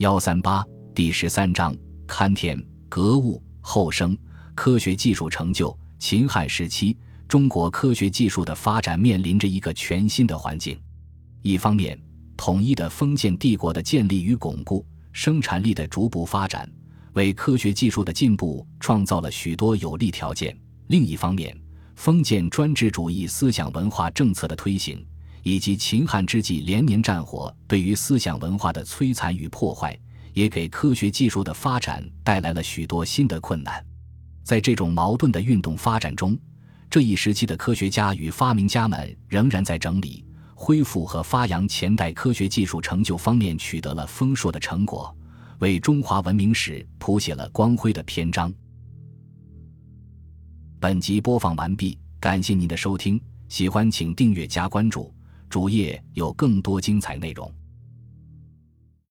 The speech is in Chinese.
幺三八第十三章：勘田、格物、后生。科学技术成就。秦汉时期，中国科学技术的发展面临着一个全新的环境。一方面，统一的封建帝国的建立与巩固，生产力的逐步发展，为科学技术的进步创造了许多有利条件；另一方面，封建专制主义思想文化政策的推行，以及秦汉之际连年战火对于思想文化的摧残与破坏，也给科学技术的发展带来了许多新的困难。在这种矛盾的运动发展中，这一时期的科学家与发明家们仍然在整理、恢复和发扬前代科学技术成就方面取得了丰硕的成果，为中华文明史谱写了光辉的篇章。本集播放完毕，感谢您的收听，喜欢请订阅加关注，主页有更多精彩内容。